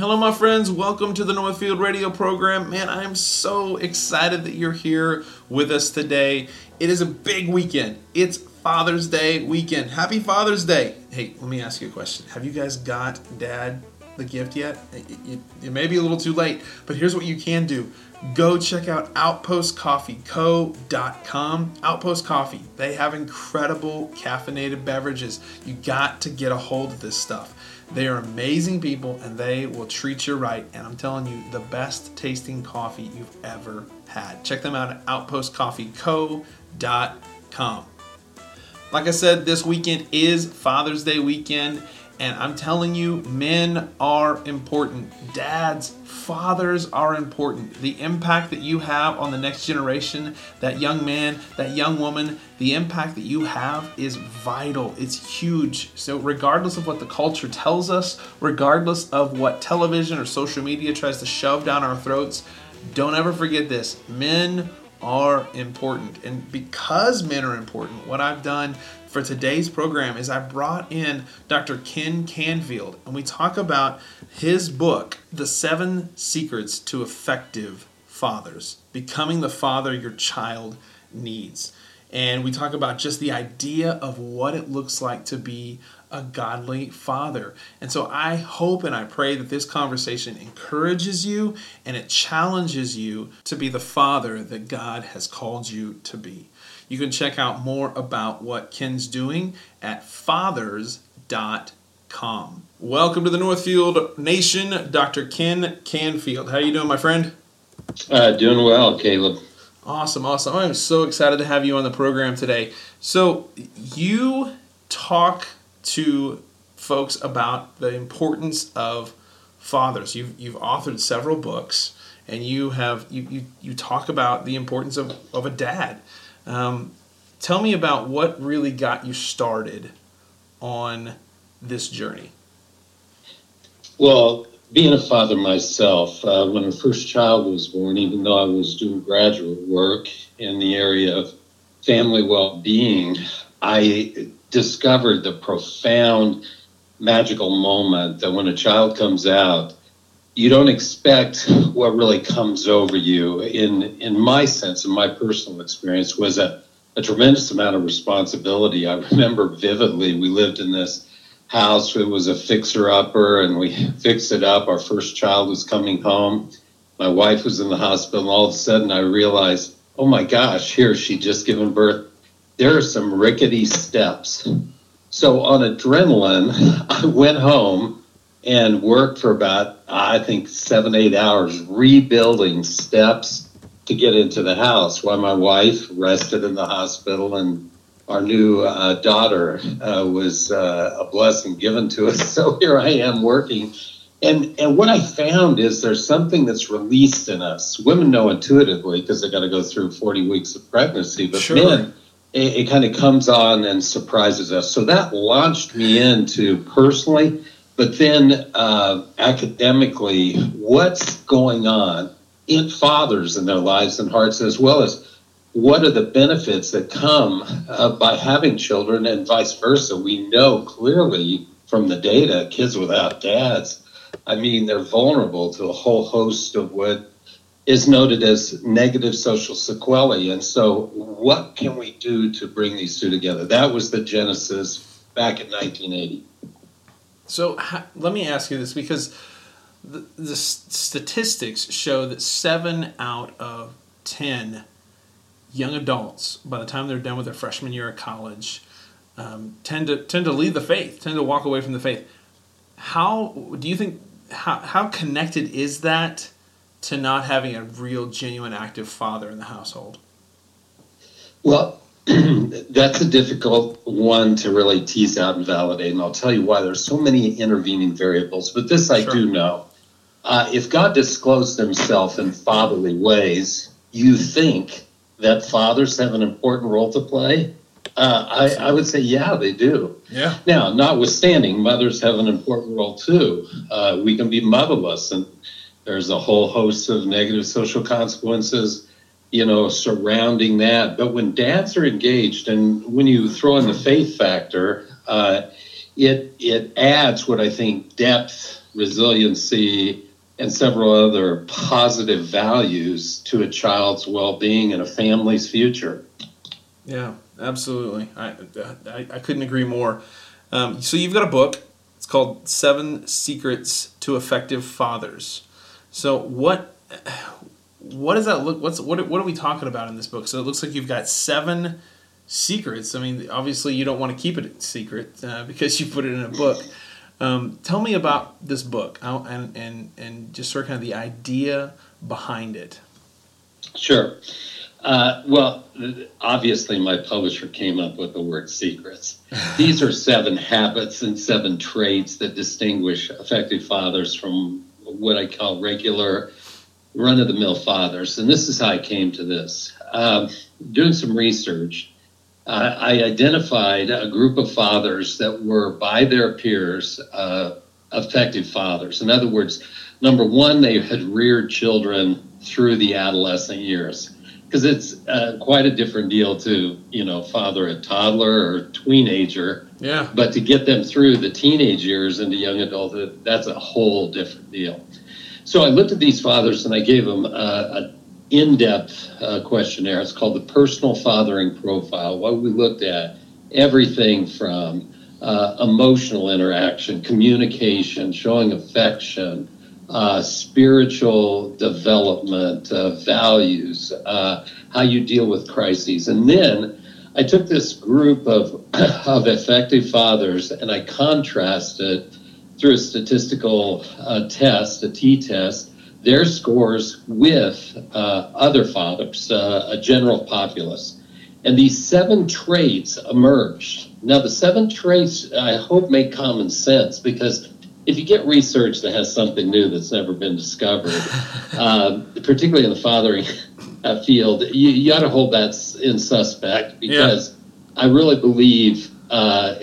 Hello, my friends. Welcome to the Northfield Radio program. Man, I am so excited that you're here with us today. It is a big weekend. It's Father's Day weekend. Happy Father's Day. Hey, let me ask you a question. Have you guys got dad the gift yet? It, it, it may be a little too late, but here's what you can do go check out outpostcoffeeco.com. Outpost Coffee, they have incredible caffeinated beverages. You got to get a hold of this stuff. They are amazing people and they will treat you right. And I'm telling you, the best tasting coffee you've ever had. Check them out at outpostcoffeeco.com. Like I said, this weekend is Father's Day weekend. And I'm telling you, men are important. Dads, fathers are important. The impact that you have on the next generation, that young man, that young woman, the impact that you have is vital. It's huge. So, regardless of what the culture tells us, regardless of what television or social media tries to shove down our throats, don't ever forget this. Men are important. And because men are important, what I've done for today's program is I brought in Dr. Ken Canfield and we talk about his book, The Seven Secrets to Effective Fathers Becoming the Father Your Child Needs. And we talk about just the idea of what it looks like to be a godly father. And so I hope and I pray that this conversation encourages you and it challenges you to be the father that God has called you to be. You can check out more about what Ken's doing at fathers.com. Welcome to the Northfield Nation, Dr. Ken Canfield. How are you doing, my friend? Uh, doing well, Caleb. Awesome, awesome. I'm so excited to have you on the program today. So, you talk to folks about the importance of fathers. You've, you've authored several books and you have you, you, you talk about the importance of, of a dad. Um, tell me about what really got you started on this journey. Well, being a father myself, uh, when the first child was born, even though I was doing graduate work in the area of family well being, I discovered the profound magical moment that when a child comes out, you don't expect what really comes over you. In in my sense, in my personal experience, was a, a tremendous amount of responsibility. I remember vividly we lived in this house. It was a fixer upper, and we fixed it up. Our first child was coming home. My wife was in the hospital, and all of a sudden I realized, oh my gosh, here she just given birth. There are some rickety steps. So on adrenaline, I went home and worked for about, I think, seven, eight hours rebuilding steps to get into the house while my wife rested in the hospital and our new uh, daughter uh, was uh, a blessing given to us. So here I am working. And, and what I found is there's something that's released in us. Women know intuitively because they got to go through 40 weeks of pregnancy, but sure. men, it, it kind of comes on and surprises us. So that launched me into personally but then uh, academically, what's going on in fathers in their lives and hearts, as well as what are the benefits that come uh, by having children and vice versa? We know clearly from the data, kids without dads, I mean, they're vulnerable to a whole host of what is noted as negative social sequelae. And so, what can we do to bring these two together? That was the genesis back in 1980. So let me ask you this because the, the statistics show that seven out of ten young adults, by the time they're done with their freshman year of college, um, tend to tend to leave the faith, tend to walk away from the faith. How do you think? How how connected is that to not having a real, genuine, active father in the household? Well, that's a difficult one to really tease out and validate, and I'll tell you why. There's so many intervening variables, but this I sure. do know. Uh, if God disclosed Himself in fatherly ways, you think that fathers have an important role to play? Uh, I, I, would say, yeah, they do. Yeah. Now, notwithstanding, mothers have an important role too. Uh, we can be motherless, and there's a whole host of negative social consequences you know, surrounding that. But when dads are engaged, and when you throw in the faith factor, uh, it it adds what I think depth resiliency, and several other positive values to a child's well-being and a family's future. Yeah, absolutely. I I, I couldn't agree more. Um, so you've got a book. It's called Seven Secrets to Effective Fathers. So what what does that look? What's what what are we talking about in this book? So it looks like you've got seven secrets. I mean, obviously you don't want to keep it secret uh, because you put it in a book. Um, tell me about this book and, and, and just sort of kind of the idea behind it. Sure. Uh, well, obviously, my publisher came up with the word secrets. These are seven habits and seven traits that distinguish effective fathers from what I call regular run of the mill fathers. And this is how I came to this. Um, doing some research, uh, I identified a group of fathers that were, by their peers, uh, effective fathers. In other words, number one, they had reared children through the adolescent years. Because it's uh, quite a different deal to you know father a toddler or teenager. Yeah. But to get them through the teenage years into young adulthood that's a whole different deal. So i looked at these fathers and i gave them an in-depth uh, questionnaire it's called the personal fathering profile what we looked at everything from uh, emotional interaction communication showing affection uh, spiritual development, uh, values, uh, how you deal with crises. And then I took this group of, of effective fathers and I contrasted through a statistical uh, test, a T test, their scores with uh, other fathers, uh, a general populace. And these seven traits emerged. Now, the seven traits, I hope, make common sense because if you get research that has something new that's never been discovered, uh, particularly in the fathering uh, field, you, you got to hold that in suspect because yeah. I really believe uh,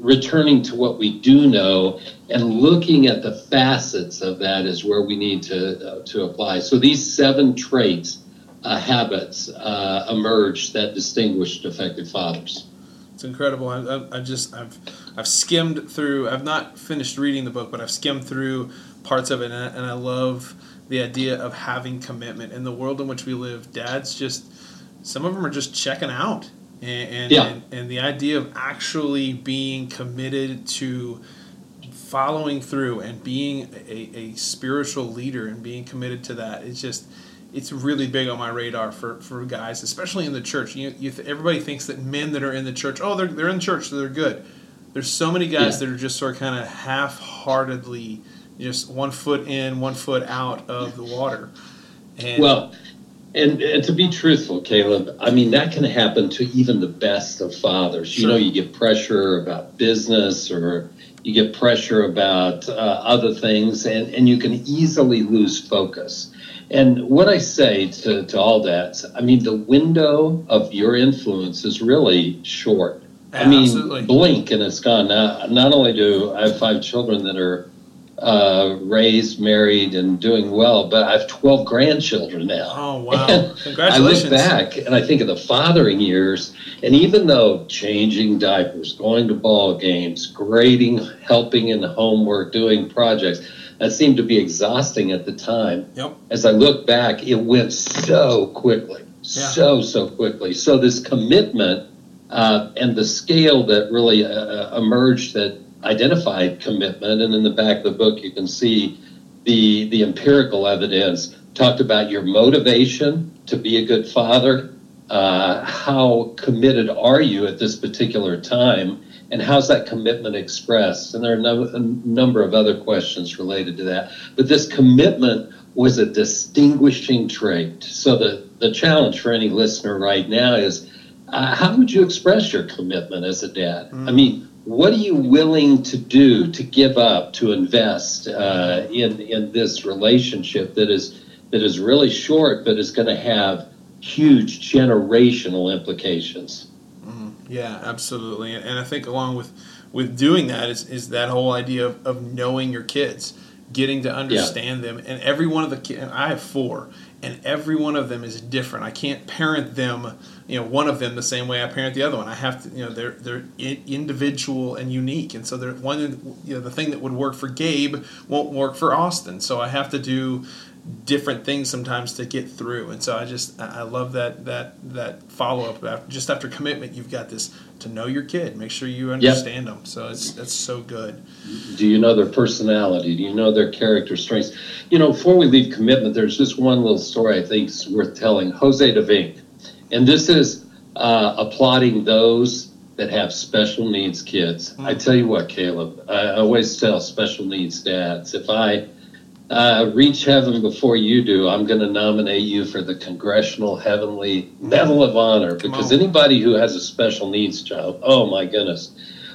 returning to what we do know and looking at the facets of that is where we need to uh, to apply. So these seven traits, uh, habits uh, emerged that distinguished effective fathers. It's incredible. I, I, I, just I've I've skimmed through. I've not finished reading the book, but I've skimmed through parts of it, and I, and I love the idea of having commitment in the world in which we live. Dads just some of them are just checking out, and and, yeah. and, and the idea of actually being committed to following through and being a, a spiritual leader and being committed to that is just it's really big on my radar for, for guys, especially in the church. You, you th- everybody thinks that men that are in the church, oh, they're, they're in church, so they're good. There's so many guys yeah. that are just sort of kind of half-heartedly, just one foot in, one foot out of the water. And well, and, and to be truthful, Caleb, I mean that can happen to even the best of fathers. Sure. You know, you get pressure about business or you get pressure about uh, other things, and, and you can easily lose focus. And what I say to, to all that, I mean, the window of your influence is really short. I mean, blink and it's gone. Now, not only do I have five children that are uh, raised, married, and doing well, but I have 12 grandchildren now. Oh, wow. Congratulations. I look back and I think of the fathering years, and even though changing diapers, going to ball games, grading, helping in homework, doing projects, that seemed to be exhausting at the time. Yep. As I look back, it went so quickly, yeah. so, so quickly. So, this commitment uh, and the scale that really uh, uh, emerged that identified commitment, and in the back of the book, you can see the, the empirical evidence talked about your motivation to be a good father. Uh, how committed are you at this particular time? and how's that commitment expressed? And there are no, a number of other questions related to that. But this commitment was a distinguishing trait. So the, the challenge for any listener right now is uh, how would you express your commitment as a dad? Mm. I mean, what are you willing to do to give up to invest uh, in in this relationship that is that is really short but is going to have huge generational implications yeah, absolutely. And, and I think along with with doing that is, is that whole idea of, of knowing your kids getting to understand yeah. them. And every one of the kids, I have four, and every one of them is different. I can't parent them, you know, one of them the same way I parent the other one. I have to, you know, they're they're individual and unique, and so they're one. You know, the thing that would work for Gabe won't work for Austin. So I have to do different things sometimes to get through. And so I just I love that that that follow up. Just after commitment, you've got this to know your kid, make sure you understand yep. them. So it's that's so good. Do you know their personality? Do you know their character strengths? You know, before we leave commitment, there's just one little story I think is worth telling. Jose DeVink, and this is uh, applauding those that have special needs kids. Mm-hmm. I tell you what, Caleb, I always tell special needs dads if I uh, reach heaven before you do, I'm going to nominate you for the Congressional Heavenly Medal of Honor because anybody who has a special needs child, oh my goodness.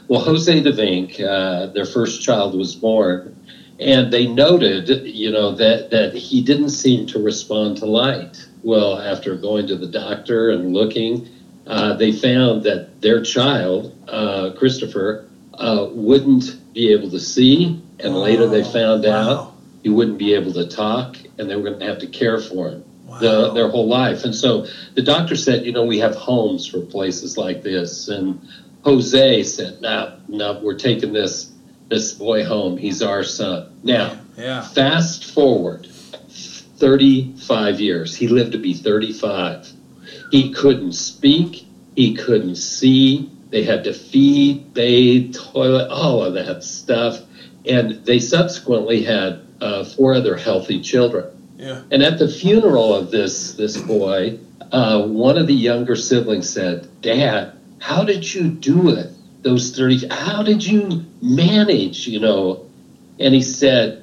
Well, Jose DeVink, uh, their first child was born, and they noted, you know, that, that he didn't seem to respond to light. Well, after going to the doctor and looking, uh, they found that their child, uh, Christopher, uh, wouldn't be able to see, and later they found wow. out he wouldn't be able to talk, and they were going to have to care for him wow. the, their whole life. And so the doctor said, you know, we have homes for places like this. And Jose said, no, no, we're taking this this boy home. He's our son. Now, yeah. fast forward 35 years. He lived to be 35. He couldn't speak. He couldn't see. They had to feed, bathe, toilet, all of that stuff. And they subsequently had uh, four other healthy children. Yeah. And at the funeral of this this boy, uh, one of the younger siblings said, "Dad, how did you do it? Those thirty? How did you manage? You know?" And he said,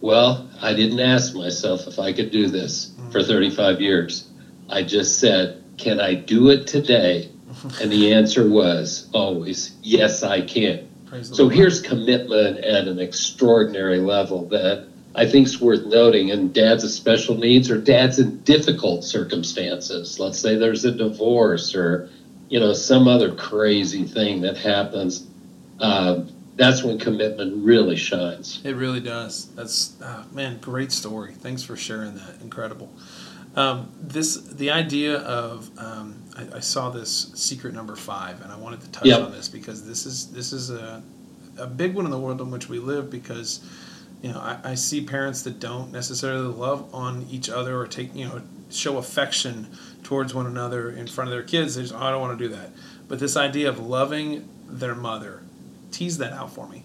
"Well, I didn't ask myself if I could do this mm-hmm. for 35 years. I just said, can I do it today?" and the answer was always, "Yes, I can." so here's commitment at an extraordinary level that I think is worth noting. And dads with special needs or dads in difficult circumstances. Let's say there's a divorce or, you know, some other crazy thing that happens. Uh, that's when commitment really shines. It really does. That's oh, man, great story. Thanks for sharing that. Incredible. Um, this the idea of um, I, I, saw this secret number five, and I wanted to touch yep. on this because this is this is a a big one in the world in which we live because you know, I, I, see parents that don't necessarily love on each other or take, you know, show affection towards one another in front of their kids. They just, oh, I don't want to do that. But this idea of loving their mother, tease that out for me.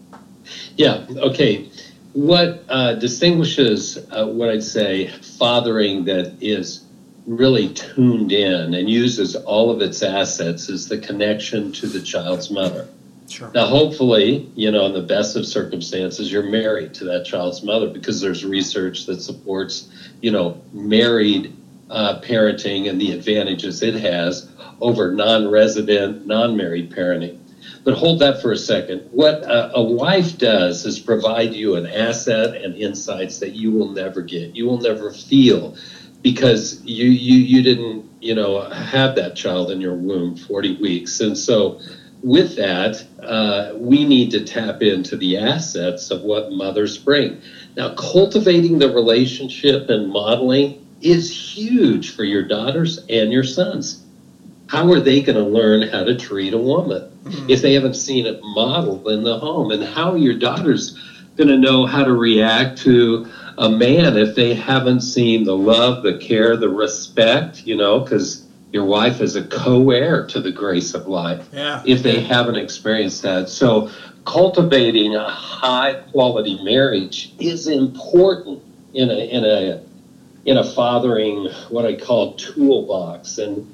Yeah. Okay. What uh, distinguishes uh, what I'd say fathering that is really tuned in and uses all of its assets is the connection to the child's mother. Sure. Now, hopefully, you know, in the best of circumstances, you're married to that child's mother because there's research that supports, you know, married uh, parenting and the advantages it has over non resident, non married parenting. But hold that for a second. What a, a, wife does is provide you an asset and insights that you will never get. You will never feel because you you you didn't you know have that child in your womb 40 weeks, and so with that, uh, we need to tap into the assets of what mothers bring. Now, cultivating the relationship and modeling is huge for your daughters and your sons. How are they going to learn how to treat a woman mm-hmm. if they haven't seen it modeled in the home? And how are your daughters going to know how to react to a man if they haven't seen the love, the care, the respect, you know, because your wife is a co-heir to the grace of life yeah. if they haven't experienced that so cultivating a high quality marriage is important in a in a in a fathering what i call toolbox and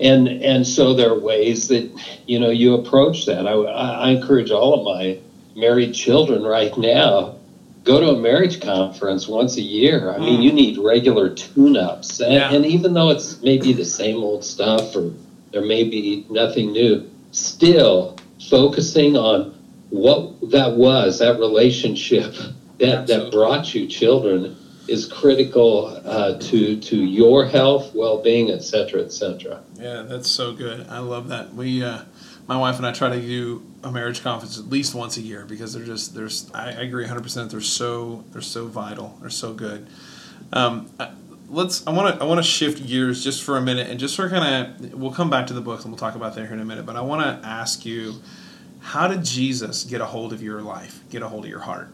and and so there are ways that you know you approach that i, I encourage all of my married children right now go to a marriage conference once a year. I mean, mm. you need regular tune-ups, and, yeah. and, even though it's maybe the same old stuff or there may be nothing new, still focusing on what that was, that relationship that that brought you children is critical uh, to to your health, well-being, et cetera, et cetera. Yeah, that's so good. I love that. We. Uh, my wife and I try to do a marriage conference at least once a year because they're just there's I, I agree 100 percent they're so they're so vital they're so good. Um, let's I want to I want to shift gears just for a minute and just of kind of we'll come back to the books and we'll talk about that here in a minute. But I want to ask you, how did Jesus get a hold of your life, get a hold of your heart?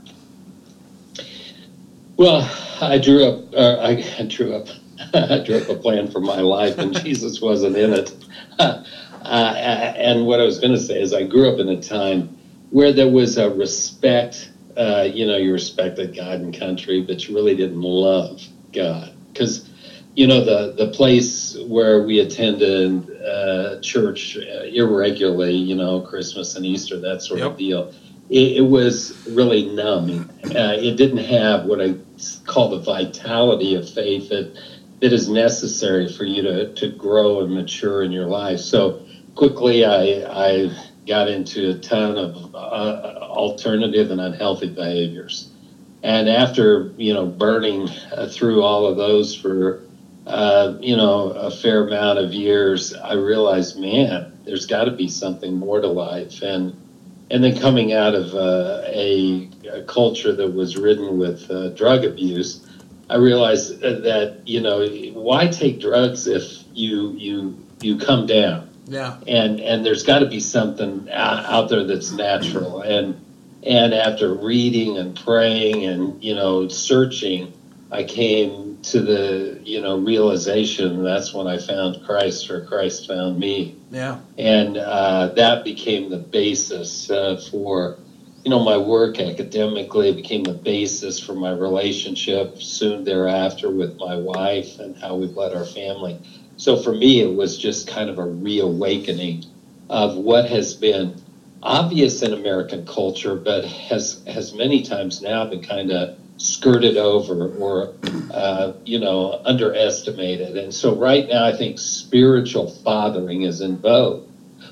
Well, I drew up. Uh, I drew up. I drew up a plan for my life, and Jesus wasn't in it. Uh, and what I was going to say is, I grew up in a time where there was a respect. Uh, you know, you respected God and country, but you really didn't love God because you know the the place where we attended uh, church uh, irregularly, you know, Christmas and Easter, that sort yep. of deal. It, it, was really numb. Uh, it didn't have what I call the vitality of faith that that is necessary for you to to grow and mature in your life. So quickly, I I got into a ton of uh, alternative and unhealthy behaviors and after you know burning uh, through all of those for uh, you know a fair amount of years, I realized, man, there's got to be something more to life, and and then coming out of uh, a, a, culture that was ridden with uh, drug abuse, I realized that you know why take drugs if you you you come down. Yeah. And and there's got to be something out there that's natural and and after reading and praying and, you know, searching, I came to the, you know, realization that's when I found Christ or Christ found me. Yeah. And uh, that became the basis uh, for, you know, my work academically. It became the basis for my relationship soon thereafter with my wife and how we led our family. So for me, it was just kind of a reawakening of what has been obvious in American culture, but has has many times now been kind of skirted over or uh, you know underestimated. And so right now, I think spiritual fathering is in vogue.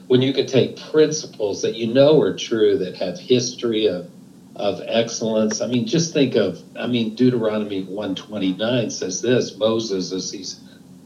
When you could take principles that you know are true, that have history of of excellence. I mean, just think of I mean Deuteronomy one twenty nine says this: Moses, as he's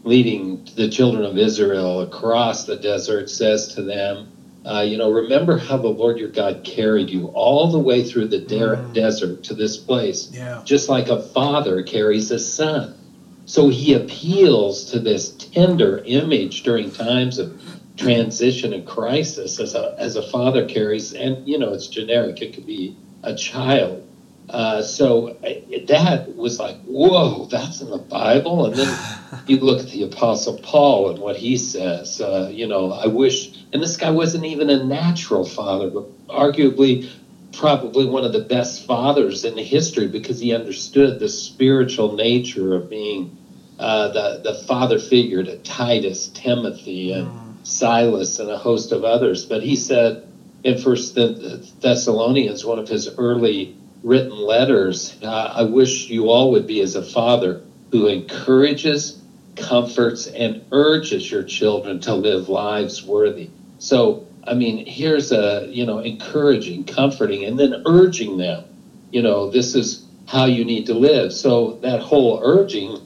leading the children of Israel across the desert, says to them uh, you know, remember how the Lord your God carried you all the way through the de- mm. desert to this place, yeah. just like a father carries a son. So he appeals to this tender image during times of transition and crisis as a, as a father carries, and you know, it's generic, it could be a child. Uh, so that was like, whoa, that's in the Bible. And then you look at the Apostle Paul and what he says. Uh, you know, I wish, and this guy wasn't even a natural father, but arguably probably one of the best fathers in history because he understood the spiritual nature of being uh, the, the father figure to Titus, Timothy, and mm. Silas, and a host of others. But he said in First Thessalonians, one of his early written letters, uh, I wish you all would be as a father who encourages, comforts, and urges your children to live lives worthy. So, I mean, here's a, you know, encouraging, comforting, and then urging them, you know, this is how you need to live. So that whole urging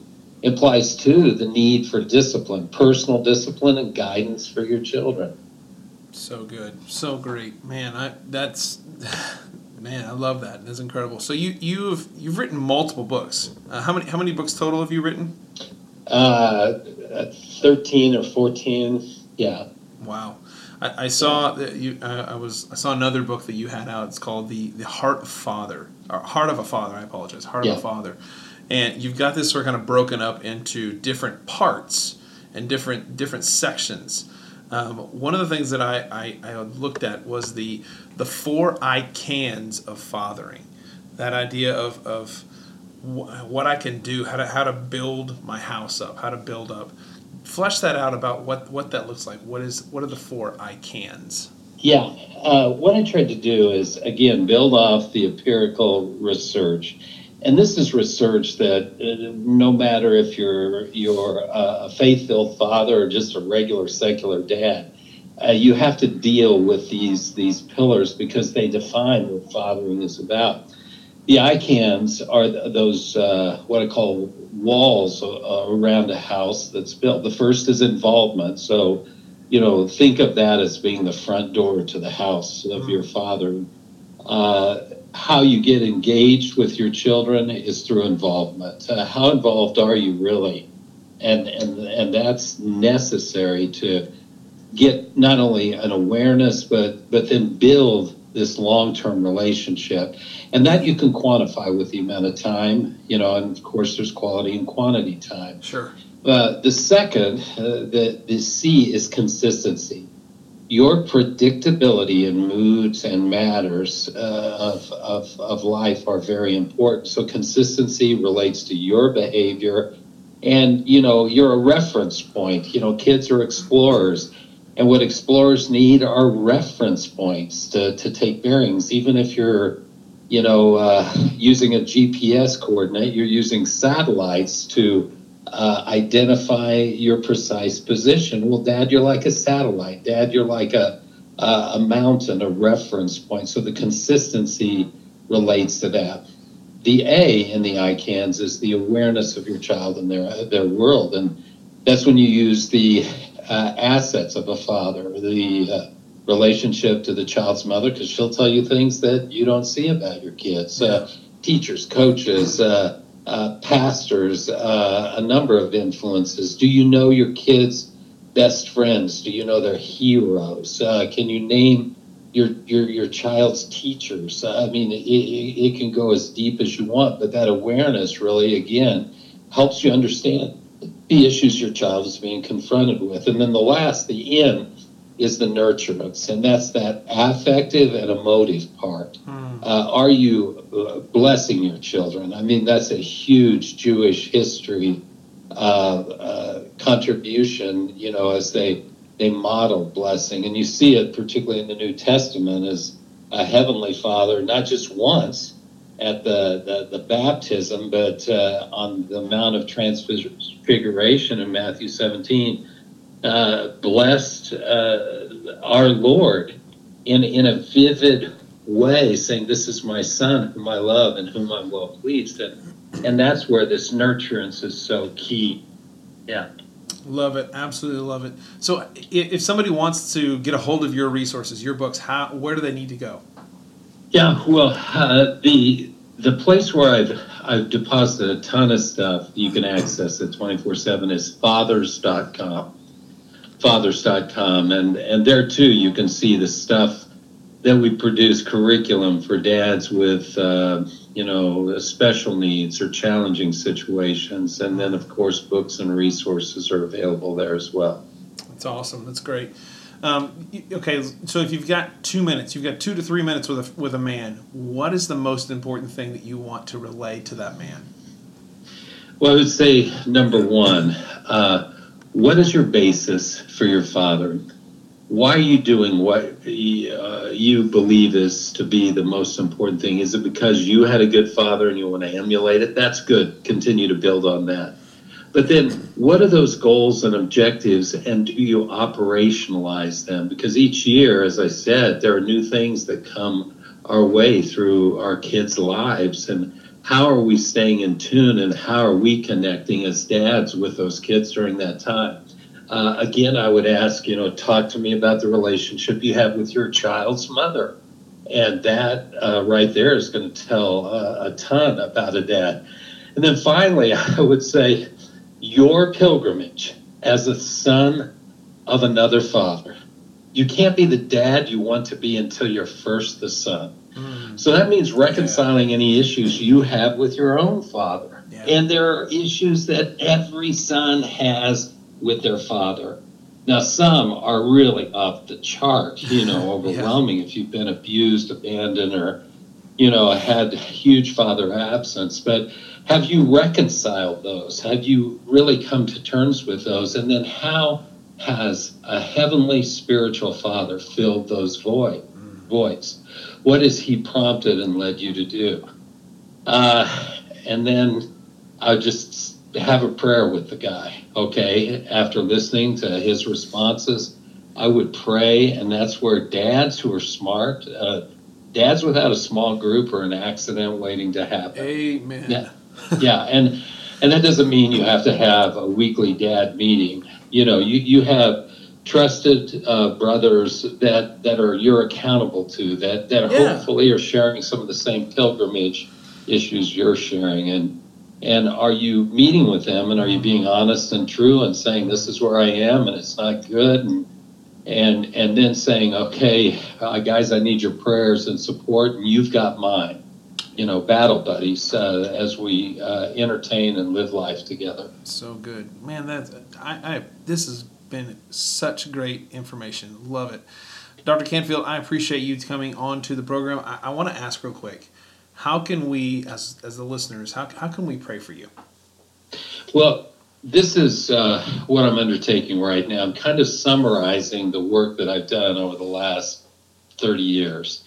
implies too the need for discipline, personal discipline and guidance for your children. So good. So great. Man, I that's Man, I love that. That's incredible. So you you've you've written multiple books. Uh, how many how many books total have you written? Uh, thirteen or fourteen. Yeah. Wow. I, I saw that you. Uh, I was. I saw another book that you had out. It's called the the Heart of Father. Or Heart of a Father. I apologize. Heart yeah. of a Father. And you've got this sort of kind of broken up into different parts and different different sections. Um, one of the things that I, I, I, looked at was the the four I cans of fathering. That idea of, of what I can do, how to how to build my house up, how to build up. Flesh that out about what, what that looks like. What is what are the four I cans? Yeah, uh, what I tried to do is again build off the empirical research and this is research that uh, no matter if you're you're a faith-filled father or just a regular secular dad, uh, you have to deal with these these pillars because they define what fathering is about. The ICANs are those uh, what I call walls uh, around a house that's built. The first is involvement, so you know, think of that as being the front door to the house of Mm. your father. Uh, how you get engaged with your children is through involvement. Uh, how involved are you really? And, and, and that's necessary to get not only an awareness, but, but then build this long term relationship. And that you can quantify with the amount of time, you know, and of course, there's quality and quantity time. Sure. Uh, the second, uh, the, the C is consistency. Your predictability in moods and matters uh, of, of, of life are very important. So consistency relates to your behavior and, you know, you're a reference point. You know, kids are explorers. And what explorers need are reference points to, to take bearings. Even if you're, you know, uh, using a GPS coordinate, you're using satellites to uh, identify your precise position. Well, Dad, you're like a satellite. Dad, you're like a a mountain, a reference point. So the consistency relates to that. The A in the ICANS is the awareness of your child and their their world, and that's when you use the uh, assets of a father, the uh, relationship to the child's mother, because she'll tell you things that you don't see about your kids. Uh, teachers, coaches, uh, uh, pastors, uh, a number of influences. Do you know your kids' best friends? Do you know their heroes? Uh, can you name your your your child's teachers? I mean, it, it, it can go as deep as you want, but that awareness really, again, helps you understand the issues your child is being confronted with. And then the last, the N, is the nurturance, and that's that affective and emotive part. Mm. Uh, are you uh, blessing your children? I mean, that's a huge Jewish history uh, uh, contribution, you know, as they they model blessing, and you see it particularly in the New Testament as a heavenly Father, not just once at the the, the baptism, but uh, on the Mount of Transfiguration in Matthew 17, uh, blessed uh, our Lord in in a vivid way, saying, "This is my Son, whom I love, and whom I'm well pleased." And and that's where this nurturance is so key. Yeah. Love it, absolutely love it. So, if somebody wants to get a hold of your resources, your books, how where do they need to go? Yeah, well, uh, the the place where I've I've deposited a ton of stuff you can access it 24/7 is fathers.com. fathers.com and and there too you can see the stuff that we produce curriculum for dads with uh, you know special needs or challenging situations and then of course books and resources are available there as well. That's awesome. That's great. Um, okay, so if you've got two minutes, you've got two to three minutes with a with a man. What is the most important thing that you want to relay to that man? Well, I would say number one, uh, what is your basis for your father? Why are you doing what uh, you believe is to be the most important thing? Is it because you had a good father and you want to emulate it? That's good. Continue to build on that. But then, what are those goals and objectives, and do you operationalize them? Because each year, as I said, there are new things that come our way through our kids' lives, and how are we staying in tune, and how are we connecting as dads with those kids during that time? Uh, again, I would ask, you know, talk to me about the relationship you have with your child's mother. And that uh, right there is going to tell uh, a ton about a dad. And then finally, I would say your pilgrimage as a son of another father. You can't be the dad you want to be until you're first the son. Hmm. So that means reconciling any issues you have with your own father. Yeah. And there are issues that every son has with their father. Now, some are really off the chart, you know, overwhelming if you've been abused, abandoned, or, you know, had huge father absence. But have you reconciled those? Have you really come to terms with those? And then how has a heavenly spiritual father filled those void, voids? What has he prompted and led you to do? Uh, and then I would just have a prayer with the guy, okay? After listening to his responses, I would pray, and that's where dads who are smart, uh, dads without a small group are an accident waiting to happen. Amen. Yeah, yeah, and and that doesn't mean you have to have a weekly dad meeting. You know, you you have trusted uh, brothers that that are you're accountable to that that Yeah. hopefully are sharing some of the same pilgrimage issues you're sharing and and are you meeting with them and are you being honest and true and saying this is where I am and it's not good and and and then saying okay uh, guys I need your prayers and support and you've got mine you know battle buddies uh, as we uh, entertain and live life together So good, man. That I, I this has been such great information. Love it, Dr. Canfield. I appreciate you coming on to the program. I, I want to ask real quick, how can we, as as the listeners, how how can we pray for you? Well, this is uh, what I'm undertaking right now. I'm kind of summarizing the work that I've done over the last 30 years.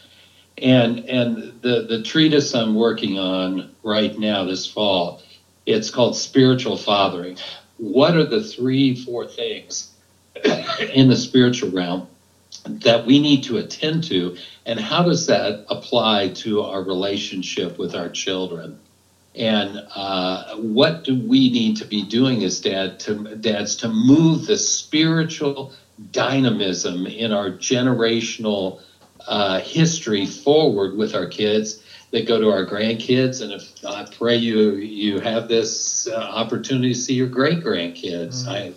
And and the, the treatise I'm working on right now this fall, it's called Spiritual Fathering. What are the three, four things in the spiritual realm that we need to attend to, and how does that apply to our relationship with our children? And uh, what do we need to be doing as dad to dads to move the spiritual dynamism in our generational uh, history forward with our kids that go to our grandkids? And if I pray you you have this uh, opportunity to see your great grandkids, I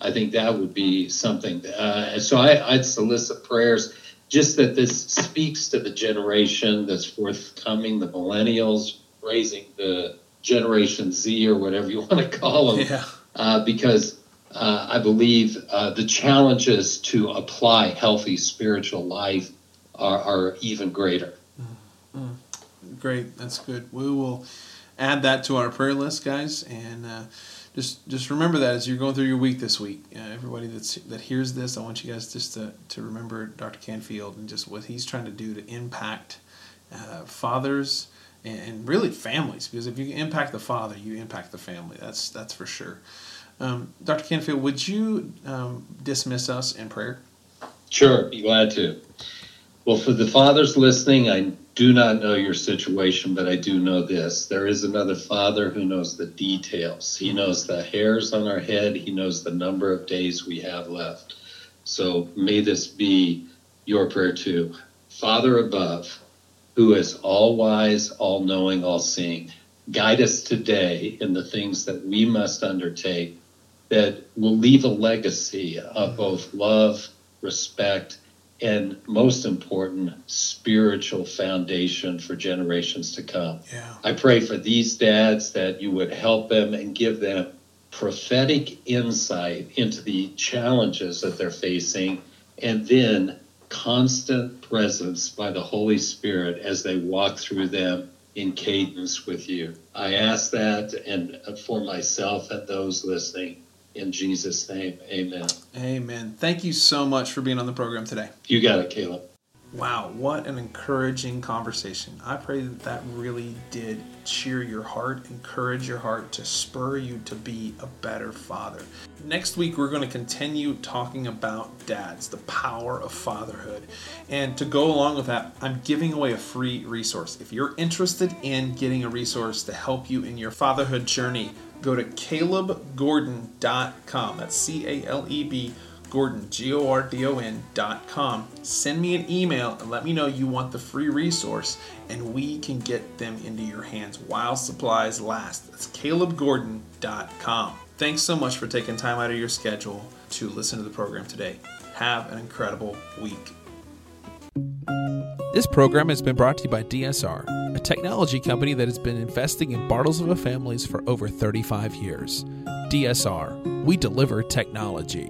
I think that would be something. Uh, so I, I'd solicit prayers just that this speaks to the generation that's forthcoming, the millennials raising the Generation Z or whatever you want to call them, Yeah, uh, because uh, I believe uh, the challenges to apply healthy spiritual life are, are even greater. great. That's good. We will add that to our prayer list, guys, and uh, just just remember that as you're going through your week this week. Uh, everybody that's that hears this, I want you guys just to to remember Dr. Canfield and just what he's trying to do to impact uh, fathers and, and really families. Because if you impact the father, you impact the family. That's that's for sure. Um, Dr. Canfield, would you um, dismiss us in prayer? Sure, be glad to. Well, for the fathers listening, I do not know your situation, but I do know this. There is another father who knows the details. He knows the hairs on our head, he knows the number of days we have left. So may this be your prayer too. Father above, who is all wise, all knowing, all seeing, guide us today in the things that we must undertake that will leave a legacy of both love, respect, and most important, spiritual foundation for generations to come. Yeah. I pray for these dads that you would help them and give them prophetic insight into the challenges that they're facing, and then constant presence by the Holy Spirit as they walk through them in cadence with you. I ask that and for myself and those listening. In Jesus' name, amen. Amen. Thank you so much for being on the program today. You got it, Caleb. Wow, what an encouraging conversation. I pray that that really did cheer your heart, encourage your heart to spur you to be a better father. Next week, we're going to continue talking about dads, the power of fatherhood. And to go along with that, I'm giving away a free resource. If you're interested in getting a resource to help you in your fatherhood journey, go to calebgordon.com. That's C A L E B Gordon, G O R D O N dot com. Send me an email and let me know you want the free resource, and we can get them into your hands while supplies last. That's calebgordon.com. Thanks so much for taking time out of your schedule to listen to the program today. Have an incredible week. This program has been brought to you by DSR, a technology company that has been investing in Bartlesville families for over 35 years. DSR, we deliver technology.